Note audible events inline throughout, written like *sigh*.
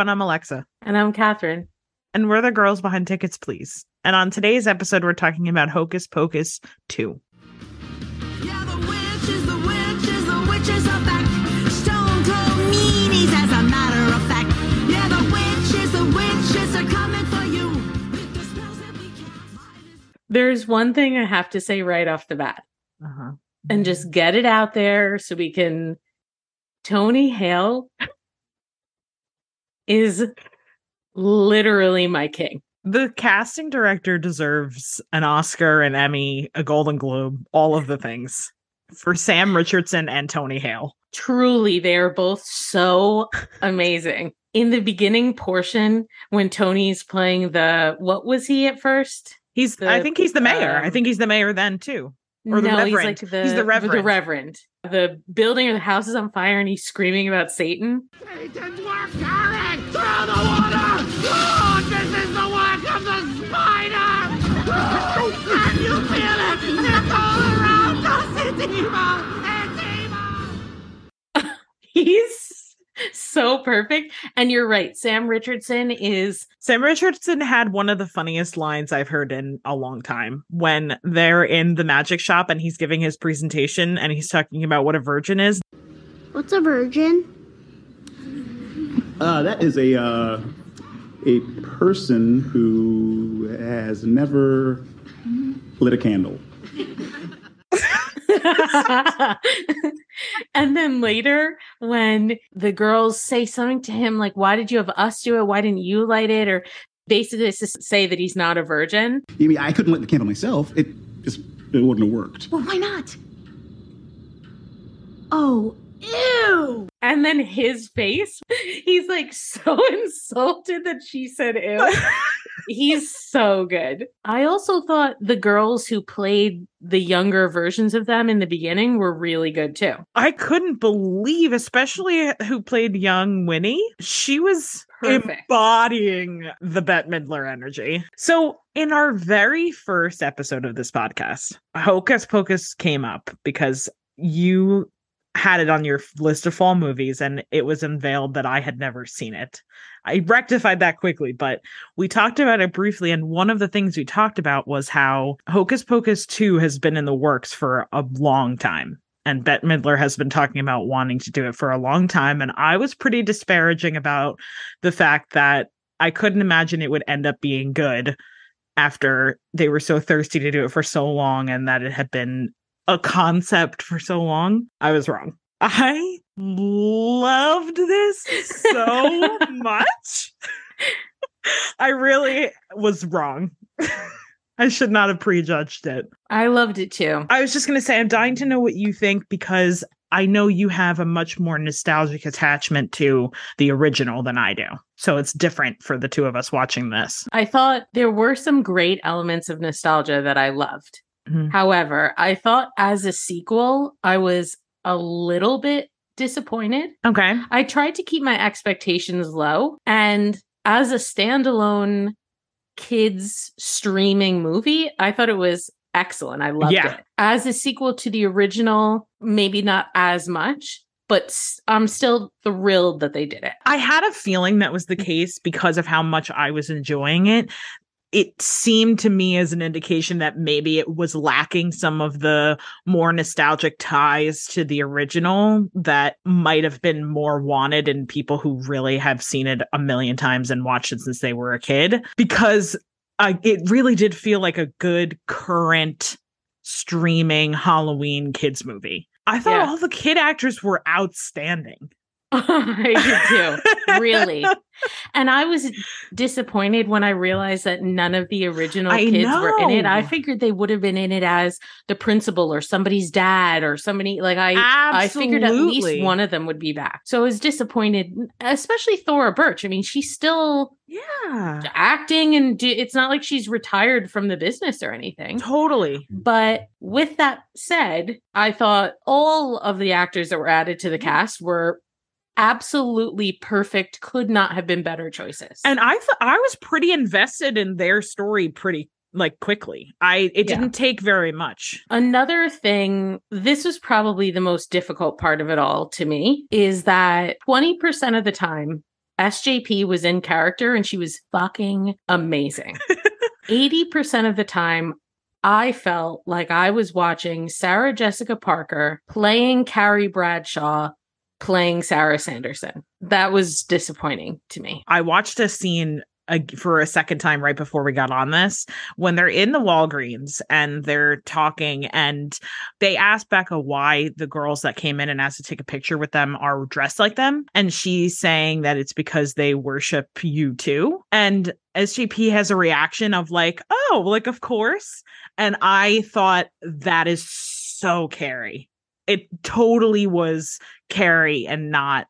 everyone. I'm Alexa. And I'm Catherine. And we're the girls behind Tickets Please. And on today's episode, we're talking about Hocus Pocus 2. Yeah, the witches, the witches, the witches are back. Stone cold meanies, as a matter of fact. Yeah, the witches, the witches are coming for you. With the spells that we can't fight. There's one thing I have to say right off the bat Uh-huh. and just get it out there so we can. Tony Hale is literally my king. The casting director deserves an Oscar, an Emmy, a Golden Globe, all of the things for Sam Richardson and Tony Hale. Truly, they are both so amazing. In the beginning portion, when Tony's playing the what was he at first? He's, The, I think he's the mayor. I um, think he's the mayor then too. Or the no, he's reverend. like the He's the reverend. The reverend. The building or the house is on fire, and he's screaming about Satan. Satan's work, Karen! Through the water! Oh, this is the work of the spider! Can you feel it? It's all around us! It's evil! It's evil! *laughs* He's so perfect. And you're right. Sam Richardson is Sam Richardson had one of the funniest lines I've heard in a long time when they're in the magic shop and he's giving his presentation and he's talking about what a virgin is. What's a virgin? Uh, that is a uh, a person who has never lit a candle. *laughs* and then later when the girls say something to him like why did you have us do it why didn't you light it or basically it's to say that he's not a virgin I mean, I couldn't light the candle myself. It just it wouldn't have worked. Well, why not? Oh, ew! and then his face he's like *laughs* so insulted that she said ew *laughs* he's so good i also thought the girls who played the younger versions of them in the beginning were really good too I couldn't believe, especially who played young Winnie. She was Perfect. embodying the Bette Midler energy. So, in our very first episode of this podcast, Hocus Pocus came up because you had it on your list of fall movies and it was unveiled that I had never seen it. I rectified that quickly, but we talked about it briefly. And one of the things we talked about was how Hocus Pocus 2 has been in the works for a long time. And Bette Midler has been talking about wanting to do it for a long time. And I was pretty disparaging about the fact that I couldn't imagine it would end up being good after they were so thirsty to do it for so long and that it had been a concept for so long. I was wrong. I loved this so *laughs* much. I really was wrong. *laughs* I should not have prejudged it. i loved it too I was just going to say, I'm dying to know what you think because I know you have a much more nostalgic attachment to the original than I do. So it's different for the two of us watching this. I thought there were some great elements of nostalgia that I loved. Mhm. However, I thought as a sequel, I was a little bit disappointed. Okay. I tried to keep my expectations low. And as a standalone kids streaming movie, I thought it was excellent. I loved Yeah. it. As a sequel to the original, maybe not as much, but I'm still thrilled that they did it. I had a feeling that was the case because of how much I was enjoying it. It seemed to me as an indication that maybe it was lacking some of the more nostalgic ties to the original that might have been more wanted in people who really have seen it a million times and watched it since they were a kid. Because I, it really did feel like a good current streaming Halloween kids movie. I thought Yeah. all the kid actors were outstanding. *laughs* I did too. really. *laughs* And I was disappointed when I realized that none of the original I kids were in it. I figured they would have been in it as the principal or somebody's dad or somebody like I I figured at least one of them would be back. So I was disappointed, especially Thora Birch. I mean, she's still Yeah. acting and do, it's not like she's retired from the business or anything. Totally. But with that said, I thought all of the actors that were added to the mm-hmm. cast were absolutely perfect, could not have been better choices. And I thought I was pretty invested in their story pretty like quickly. I it Yeah. didn't take very much. Another thing, this was probably the most difficult part of it all to me, is that 20% of the time, SJP was in character and she was fucking amazing. *laughs* 80% of the time, I felt like I was watching Sarah Jessica Parker playing Carrie Bradshaw playing Sarah Sanderson. That was disappointing to me. I watched a scene for a second time right before we got on this when they're in the Walgreens and they're talking and they ask Becca why the girls that came in and asked to take a picture with them are dressed like them and she's saying that it's because they worship you too and SJP has a reaction of like oh like of course and I thought that is so Carrie it totally was Carrie and not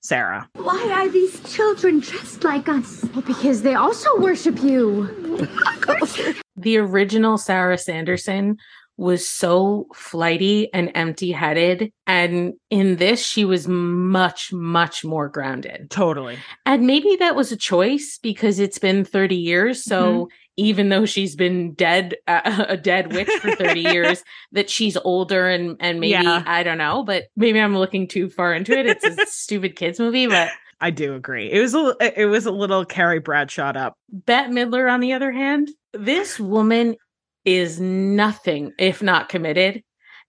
Sarah Why are these children dressed like us? Well, because they also worship you. *laughs* The original Sarah Sanderson was so flighty and empty headed. And in this, she was much, much more grounded. totally And maybe that was a choice because it's been 30 years. So mm-hmm. Even though she's been dead, uh, *laughs* a dead witch for 30 *laughs* years, that she's older and, and maybe, Yeah. I don't know, but maybe I'm looking too far into it. It's a *laughs* stupid kids movie, but I do agree. It was a it was a little Carrie Bradshaw up. Bette Midler, on the other hand, this woman is nothing if not committed.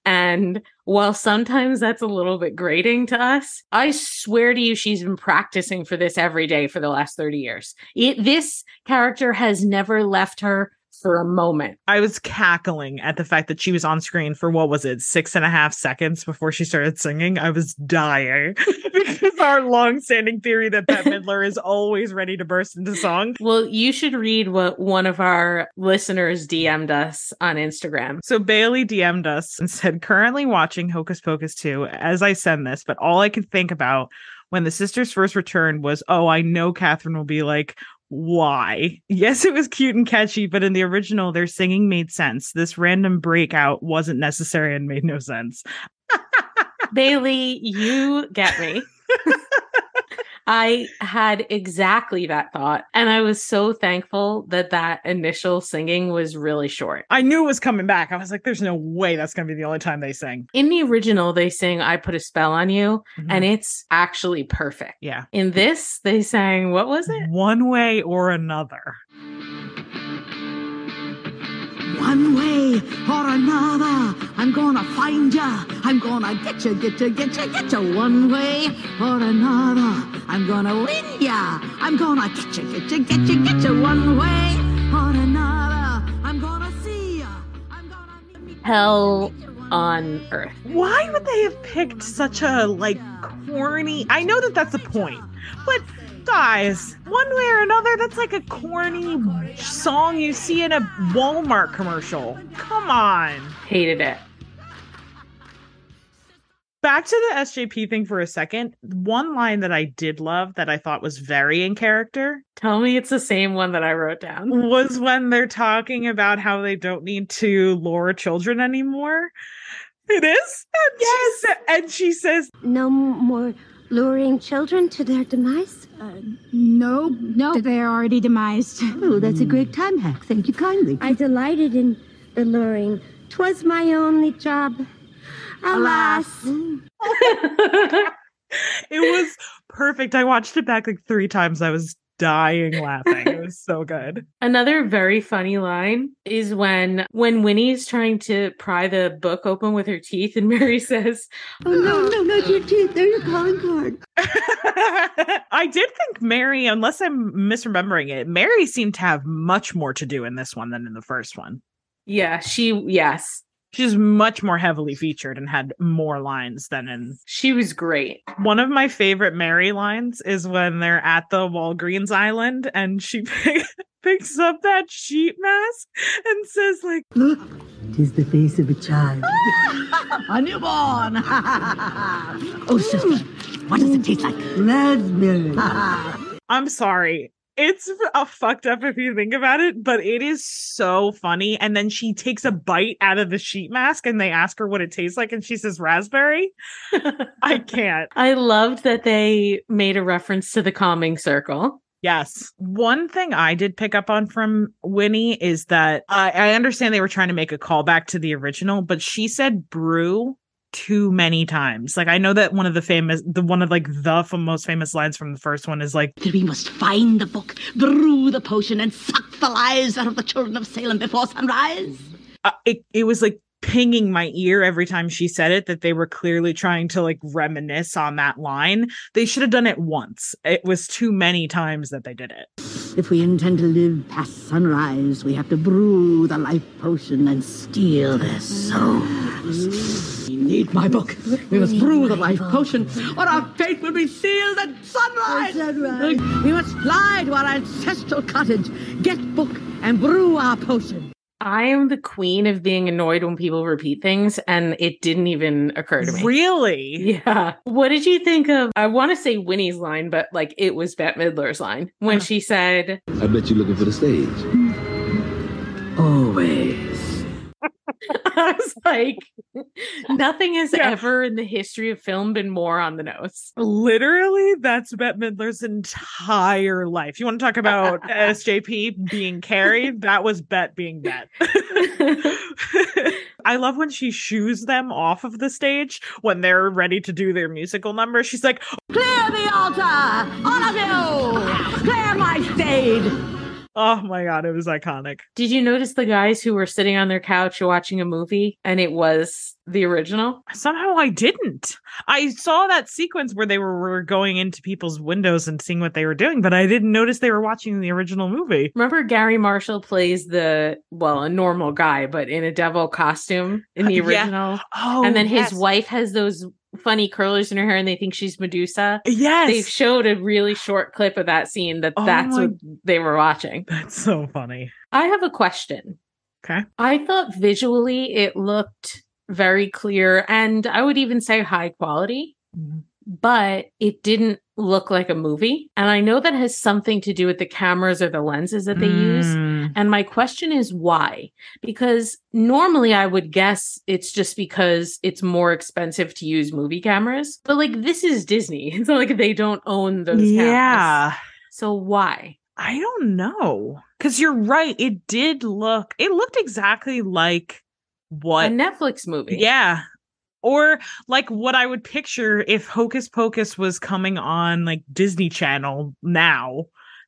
And while sometimes that's a little bit grating to us, I swear to you, she's been practicing for this every day for the last 30 years. It, this character has never left her for a moment. I was cackling at the fact that she was on screen for what was it, six and a half seconds before she started singing. I was dying *laughs* because our long-standing theory that Bette *laughs* Midler is always ready to burst into song. Well, you should read what one of our listeners DM'd us on Instagram. So Bailey DM'd us and said, currently watching Hocus Pocus 2 as I send this, but all I could think about when the sisters first returned was, oh, I know Catherine will be like, why? Yes, it was cute and catchy, but in the original, their singing made sense. This random breakout wasn't necessary and made no sense. *laughs* Bailey, you get me. *laughs* I had exactly that thought. And I was so thankful that that initial singing was really short. I knew it was coming back. I was like, there's no way that's going to be the only time they sing. In the original, they sing I Put a Spell on You, Mm-hmm. and it's actually perfect. yeah. In this, they sang, what was it? One way or another. One way or another, I'm gonna find ya. I'm gonna get ya, get ya, get ya, get ya. One way or another, I'm gonna win ya. I'm gonna get ya, get ya, get ya, get ya. One way or another, I'm gonna see ya. I'm gonna meet ya. Hell on Earth. Why would they have picked such a like corny? I know that that's the point, but guys, one way or another, that's like a corny song you see in a Walmart commercial. Come on. Hated it. Back to the SJP thing for a second. One line that I did love that I thought was very in character Tell me it's the same one that I wrote down. was when they're talking about how they don't need to lure children anymore. It is? And yes. She sa- and she says, No more luring children to their demise? Uh, no, no, they're already demised. Oh, that's a great time hack. Thank you kindly. I delighted in the luring. 'Twas my only job. Alas. *laughs* it was perfect. I watched it back like three times. I was dying laughing. It was so good. Another very funny line is when when Winnie's trying to pry the book open with her teeth and *laughs* Mary says, Oh, no, no, not your teeth. They're your calling card. *laughs* I did think Mary, unless I'm misremembering it, Mary seemed to have much more to do in this one than in the first one. "Yeah, she yes, She's much more heavily featured and had more lines than in she was great." one of my favorite Mary lines is when they're at the Walgreens Island and she *laughs* pick, picks up that sheet mask and says like Look, tis the face of a child. *laughs* a newborn. *laughs* oh, sister, what does it taste like? Raspberry. I'm sorry. It's a fucked up if you think about it, but it is so funny. And then she takes a bite out of the sheet mask and they ask her what it tastes like and she says raspberry. *laughs* I can't. I loved that they made a reference to the calming circle. Yes. One thing I did pick up on from Winnie is that I I understand they were trying to make a callback to the original, but she said brew too many times. Like I know that one of the famous, the one of like the f- most famous lines from the first one is like, we must find the book, brew the potion, and suck the lives out of the children of Salem before sunrise. uh, it it was like pinging my ear every time she said it that they were clearly trying to like reminisce on that line. They should have done it once. It was too many times that they did it. If we intend to live past sunrise, we have to brew the life potion and steal their souls. We need my book. We must brew the life potion, or our fate will be sealed at sunrise. We must fly to our ancestral cottage, get book, and brew our potion. I am the queen of being annoyed when people repeat things, and it didn't even occur to me. Really? Yeah. What did you think of? I want to say Winnie's line, but like it was Bette Midler's line when Uh. she said, I bet you're looking for the stage. Always. *laughs* I was like, nothing has Yeah. ever in the history of film been more on the nose. Literally, that's Bette Midler's entire life. You want to talk about *laughs* SJP being Carrie? That was Bette being Bette. *laughs* I love when she shoos them off of the stage when they're ready to do their musical number. She's like, Clear the altar, all of you. Clear my stage. Oh my God, it was iconic. Did you notice the guys who were sitting on their couch watching a movie and it was the original? Somehow I didn't. I saw that sequence where they were, were going into people's windows and seeing what they were doing, but I didn't notice they were watching the original movie. Remember Garry Marshall plays the well, a normal guy, but in a devil costume in the uh, Yeah. original. Oh, and then his wife has those funny curlers in her hair and they think she's Medusa. Yes. They showed a really short clip of that scene that Oh that's my- what they were watching. That's so funny. I have a question. Okay. I thought visually it looked very clear and I would even say high quality, Mhm. But it didn't look like a movie. And I know that has something to do with the cameras or the lenses that they use. Mm. And my question is why? Because normally I would guess it's just because it's more expensive to use movie cameras. But like this is Disney. *laughs* It's not like they don't own those cameras. Yeah. So why? I don't know. Cause you're right. It did look, it looked exactly like what A. Netflix movie. Yeah. Or like what I would picture if Hocus Pocus was coming on like Disney Channel now.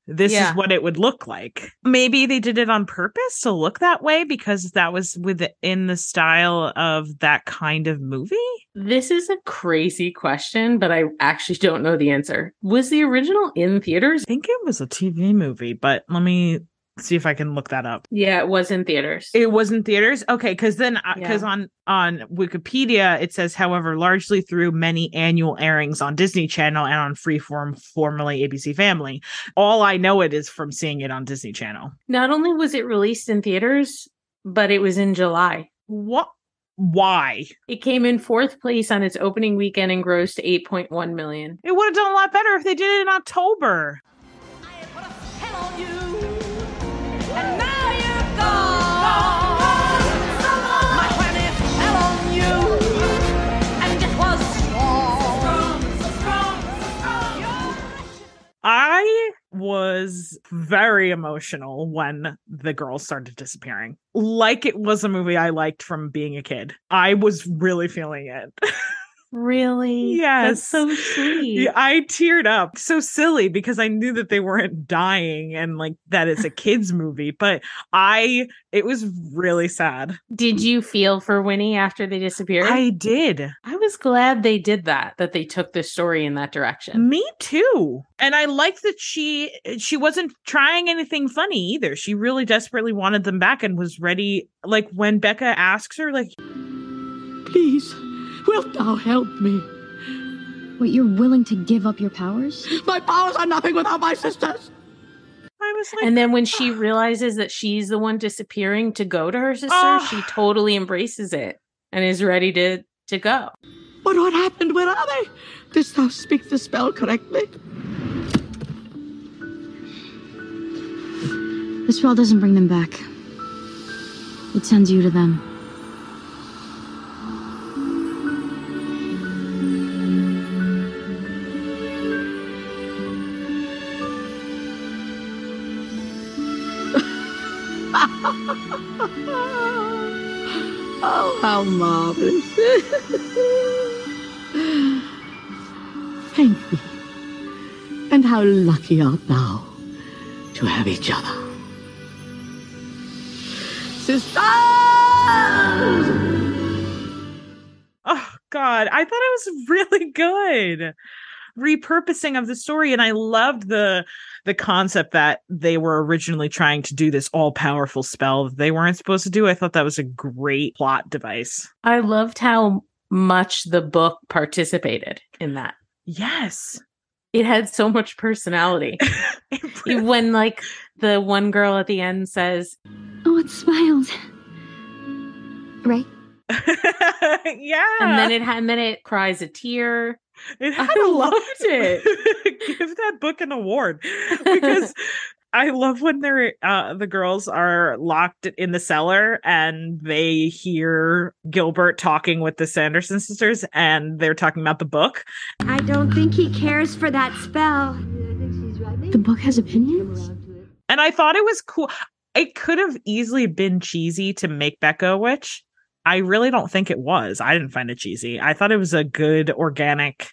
This Yeah. is what it would look like. Maybe they did it on purpose to look that way because that was within the style of that kind of movie. This is a crazy question, but I actually don't know the answer. Was the original in theaters? I think it was a TV movie, but let me see if I can look that up. Yeah, it was in theaters. It was in theaters. Okay, because then because Yeah. on on Wikipedia it says, however, largely through many annual airings on Disney Channel and on Freeform, formerly ABC Family. All I know it is from seeing it on Disney Channel. Not only was it released in theaters, but it was in July. What? Why? It came in fourth place on its opening weekend and grossed 8.1 million. It would have done a lot better if they did it in October. I was very emotional when the girls started disappearing. Like it was a movie I liked from being a kid. I was really feeling it. *laughs* Really? Yes. That's so sweet. Yeah, I teared up. So silly because I knew that they weren't dying and like that it's a kids movie, but I it was really sad. Did you feel for Winnie after they disappeared? I did. I was glad they did that, that they took the story in that direction. Me too. And I liked that she she wasn't trying anything funny either. She really desperately wanted them back and was ready like when Becca asks her like Please, wilt thou help me? What, you're willing to give up your powers? My powers are nothing without my sisters. I was like And then when she ah. realizes that she's the one disappearing to go to her sister, Oh. she totally embraces it and is ready to to go. But what happened? Where are they? Didst thou speak the spell correctly? The spell doesn't bring them back. It sends you to them. Marvelous. Thank thee. And how lucky art thou to have each other. Sisters! Oh God, I thought it was really good repurposing of the story, and I loved the the concept that they were originally trying to do this all powerful spell that they weren't supposed to do. I thought that was a great plot device. I loved how much the book participated in that. Yes, It had so much personality. *laughs* When like the one girl at the end says, Oh, it smiled. Right? *laughs* yeah, and then it had, and then it cries a tear. It I had a lot. loved it. *laughs* Give that book an award because *laughs* I love when they're uh, the girls are locked in the cellar and they hear Gilbert talking with the Sanderson sisters and they're talking about the book. I don't think he cares for that spell. The book has opinions? And I thought it was cool. It could have easily been cheesy to make Becca a witch. I really don't think it was. I didn't find it cheesy. I thought it was a good organic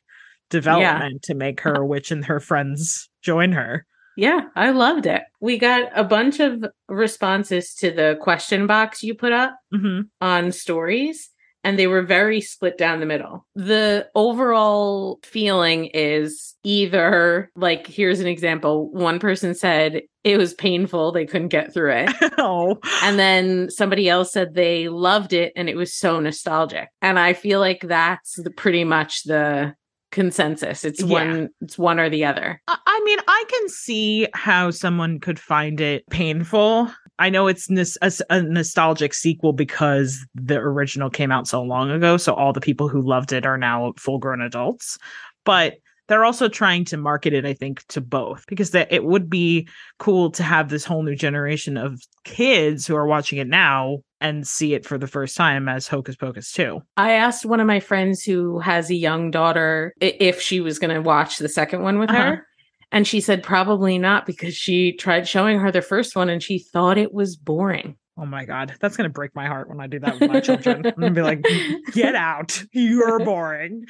development to make her a witch and her friends join her. Yeah, I loved it. We got a bunch of responses to the question box you put up hmm on stories, and they were very split down the middle. The overall feeling is either like, here's an example one person said it was painful, they couldn't get through it. *laughs* oh, And then somebody else said they loved it and it was so nostalgic. And I feel like that's the, pretty much the consensus. It's Yeah. one it's one or the other. I I mean, I can see how someone could find it painful. I know it's nos- a, s- a nostalgic sequel because the original came out so long ago. So all the people who loved it are now full grown adults. But they're also trying to market it, I think, to both because that it would be cool to have this whole new generation of kids who are watching it now and see it for the first time as Hocus Pocus 2. I asked one of my friends who has a young daughter if she was going to watch the second one with Uh-huh. her. And she said probably not because she tried showing her the first one and she thought it was boring. Oh my God. That's going to break my heart when I do that with my children. I'm going to be like, *laughs* get out. You're boring.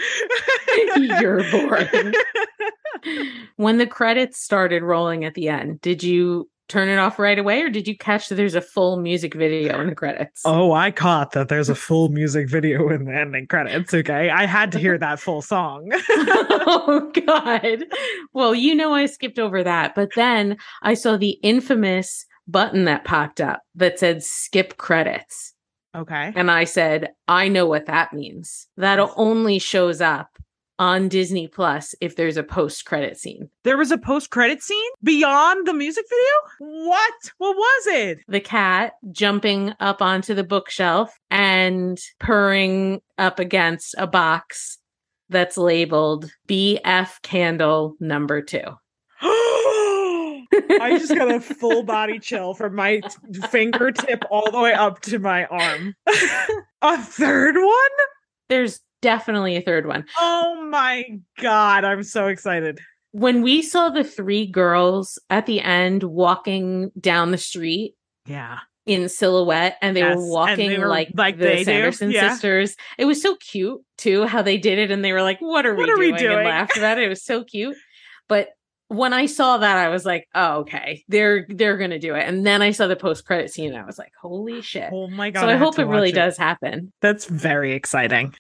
*laughs* You're boring. *laughs* when the credits started rolling at the end, did you turn it off right away or did you catch that there's a full music video in the credits? Oh, I caught that there's a full music video in the ending credits. Okay. I had to hear that full song. *laughs* oh god. Well, you know I skipped over that, but then I saw the infamous button that popped up that said skip credits. okay. And I said, I know what that means. That only shows up on Disney Plus if there's a post credit scene. There was a post credit scene beyond the music video? What? What was it? The cat jumping up onto the bookshelf and purring up against a box that's labeled BF candle number two. *laughs* *gasps* I just got a full body chill from my t- fingertip all the way up to my arm. *laughs* a third one? There's definitely a third one. Oh my God. I'm so excited. When we saw the three girls at the end walking down the street Yeah. in silhouette and they Yes, were walking they were like, like the Sanderson yeah. sisters. It was so cute too how they did it and they were like, What are, What we, are we doing? doing? And laughed about it. It was so cute. But when I saw that, I was like, oh, okay, they're they're gonna do it. And then I saw the post credit scene and I was like, holy shit. Oh my God. so I had hope it really watch does happen. That's very exciting.